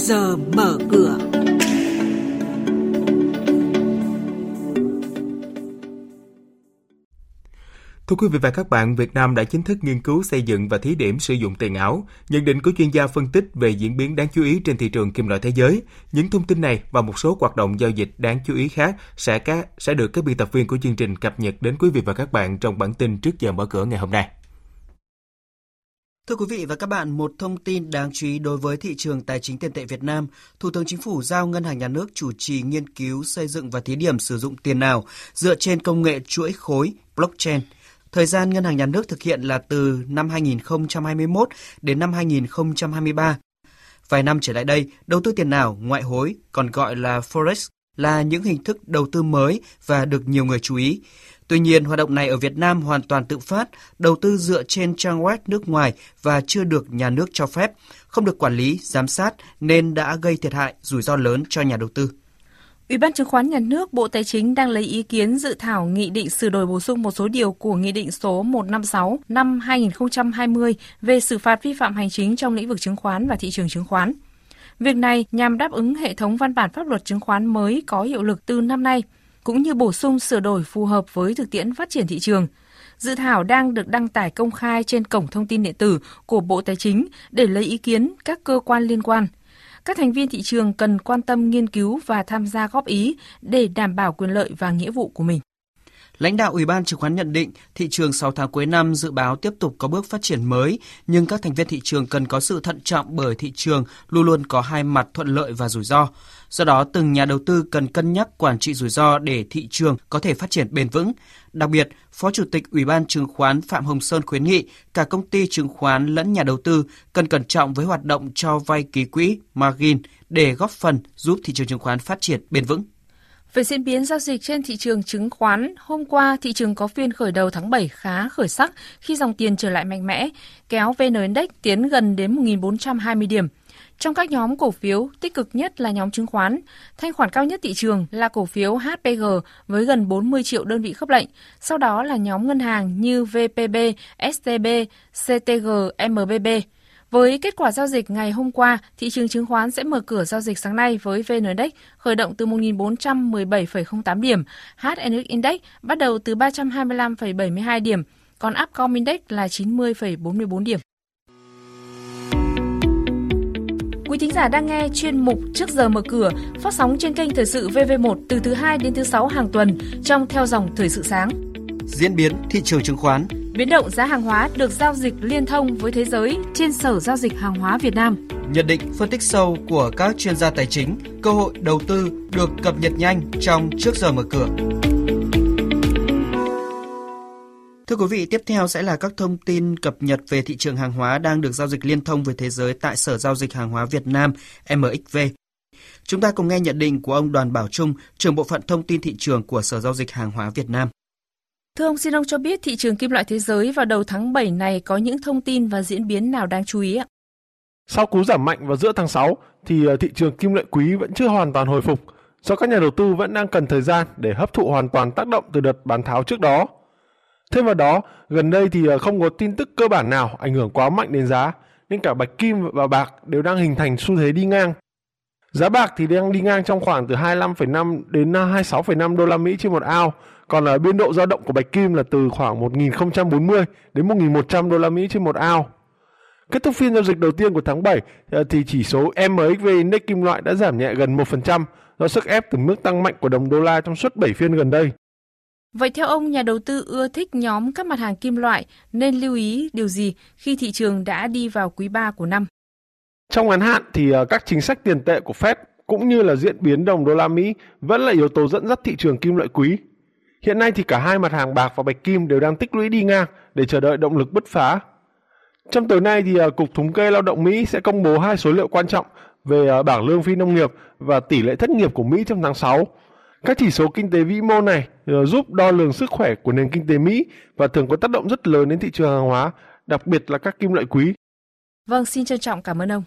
giờ mở cửa. Thưa quý vị và các bạn, Việt Nam đã chính thức nghiên cứu xây dựng và thí điểm sử dụng tiền ảo. Nhận định của chuyên gia phân tích về diễn biến đáng chú ý trên thị trường kim loại thế giới. Những thông tin này và một số hoạt động giao dịch đáng chú ý khác sẽ các, sẽ được các biên tập viên của chương trình cập nhật đến quý vị và các bạn trong bản tin trước giờ mở cửa ngày hôm nay. Thưa quý vị và các bạn, một thông tin đáng chú ý đối với thị trường tài chính tiền tệ Việt Nam, Thủ tướng Chính phủ giao Ngân hàng Nhà nước chủ trì nghiên cứu xây dựng và thí điểm sử dụng tiền ảo dựa trên công nghệ chuỗi khối blockchain. Thời gian Ngân hàng Nhà nước thực hiện là từ năm 2021 đến năm 2023. Vài năm trở lại đây, đầu tư tiền ảo, ngoại hối, còn gọi là Forex, là những hình thức đầu tư mới và được nhiều người chú ý. Tuy nhiên, hoạt động này ở Việt Nam hoàn toàn tự phát, đầu tư dựa trên trang web nước ngoài và chưa được nhà nước cho phép, không được quản lý, giám sát nên đã gây thiệt hại, rủi ro lớn cho nhà đầu tư. Ủy ban chứng khoán nhà nước, Bộ Tài chính đang lấy ý kiến dự thảo nghị định sửa đổi bổ sung một số điều của Nghị định số 156 năm 2020 về xử phạt vi phạm hành chính trong lĩnh vực chứng khoán và thị trường chứng khoán. Việc này nhằm đáp ứng hệ thống văn bản pháp luật chứng khoán mới có hiệu lực từ năm nay – cũng như bổ sung sửa đổi phù hợp với thực tiễn phát triển thị trường. Dự thảo đang được đăng tải công khai trên cổng thông tin điện tử của Bộ Tài chính để lấy ý kiến các cơ quan liên quan. Các thành viên thị trường cần quan tâm nghiên cứu và tham gia góp ý để đảm bảo quyền lợi và nghĩa vụ của mình. Lãnh đạo Ủy ban chứng khoán nhận định thị trường 6 tháng cuối năm dự báo tiếp tục có bước phát triển mới, nhưng các thành viên thị trường cần có sự thận trọng bởi thị trường luôn luôn có hai mặt thuận lợi và rủi ro. Do đó, từng nhà đầu tư cần cân nhắc quản trị rủi ro để thị trường có thể phát triển bền vững. Đặc biệt, Phó Chủ tịch Ủy ban chứng khoán Phạm Hồng Sơn khuyến nghị cả công ty chứng khoán lẫn nhà đầu tư cần cẩn trọng với hoạt động cho vay ký quỹ, margin để góp phần giúp thị trường chứng khoán phát triển bền vững. Về diễn biến giao dịch trên thị trường chứng khoán, hôm qua thị trường có phiên khởi đầu tháng 7 khá khởi sắc khi dòng tiền trở lại mạnh mẽ, kéo VN Index tiến gần đến 1.420 điểm. Trong các nhóm cổ phiếu, tích cực nhất là nhóm chứng khoán. Thanh khoản cao nhất thị trường là cổ phiếu HPG với gần 40 triệu đơn vị khớp lệnh. Sau đó là nhóm ngân hàng như VPB, STB, CTG, MBB. Với kết quả giao dịch ngày hôm qua, thị trường chứng khoán sẽ mở cửa giao dịch sáng nay với VN Index khởi động từ 1.417,08 điểm, HNX Index bắt đầu từ 325,72 điểm, còn Upcom Index là 90,44 điểm. Quý thính giả đang nghe chuyên mục Trước giờ mở cửa phát sóng trên kênh Thời sự VV1 từ thứ 2 đến thứ 6 hàng tuần trong theo dòng Thời sự sáng. Diễn biến thị trường chứng khoán Biến động giá hàng hóa được giao dịch liên thông với thế giới trên Sở Giao dịch Hàng hóa Việt Nam. Nhận định phân tích sâu của các chuyên gia tài chính, cơ hội đầu tư được cập nhật nhanh trong trước giờ mở cửa. Thưa quý vị, tiếp theo sẽ là các thông tin cập nhật về thị trường hàng hóa đang được giao dịch liên thông với thế giới tại Sở Giao dịch Hàng hóa Việt Nam MXV. Chúng ta cùng nghe nhận định của ông Đoàn Bảo Trung, trưởng bộ phận thông tin thị trường của Sở Giao dịch Hàng hóa Việt Nam. Thưa ông, xin ông cho biết thị trường kim loại thế giới vào đầu tháng 7 này có những thông tin và diễn biến nào đáng chú ý ạ? Sau cú giảm mạnh vào giữa tháng 6 thì ờ, thị trường kim loại quý vẫn chưa hoàn toàn hồi phục do các nhà đầu tư vẫn đang cần thời gian để hấp thụ hoàn toàn tác động từ đợt bán tháo trước đó. Thêm vào đó, gần đây thì ờ, không có tin tức cơ bản nào ảnh hưởng quá mạnh đến giá, nên cả bạch kim và bạc đều đang hình thành xu thế đi ngang. Giá bạc thì đang đi ngang trong khoảng từ 25,5 đến 26,5 đô la Mỹ trên một ao, còn ở biên độ dao động của bạch kim là từ khoảng 1.040 đến 1.100 đô la Mỹ trên một ao. Kết thúc phiên giao dịch đầu tiên của tháng 7 ờ, thì chỉ số MXV Index kim loại đã giảm nhẹ gần 1% do sức ép từ mức tăng mạnh của đồng đô la trong suốt 7 phiên gần đây. Vậy theo ông, nhà đầu tư ưa thích nhóm các mặt hàng kim loại nên lưu ý điều gì khi thị trường đã đi vào quý 3 của năm? Trong ngắn hạn thì ờ, các chính sách tiền tệ của Fed cũng như là diễn biến đồng đô la Mỹ vẫn là yếu tố dẫn dắt thị trường kim loại quý. Hiện nay thì cả hai mặt hàng bạc và bạch kim đều đang tích lũy đi ngang để chờ đợi động lực bứt phá. Trong tối nay thì à, Cục Thống kê Lao động Mỹ sẽ công bố hai số liệu quan trọng về à, bảng lương phi nông nghiệp và tỷ lệ thất nghiệp của Mỹ trong tháng 6. Các chỉ số kinh tế vĩ mô này à, giúp đo lường sức khỏe của nền kinh tế Mỹ và thường có tác động rất lớn đến thị trường hàng hóa, đặc biệt là các kim loại quý. Vâng, xin trân trọng cảm ơn ông.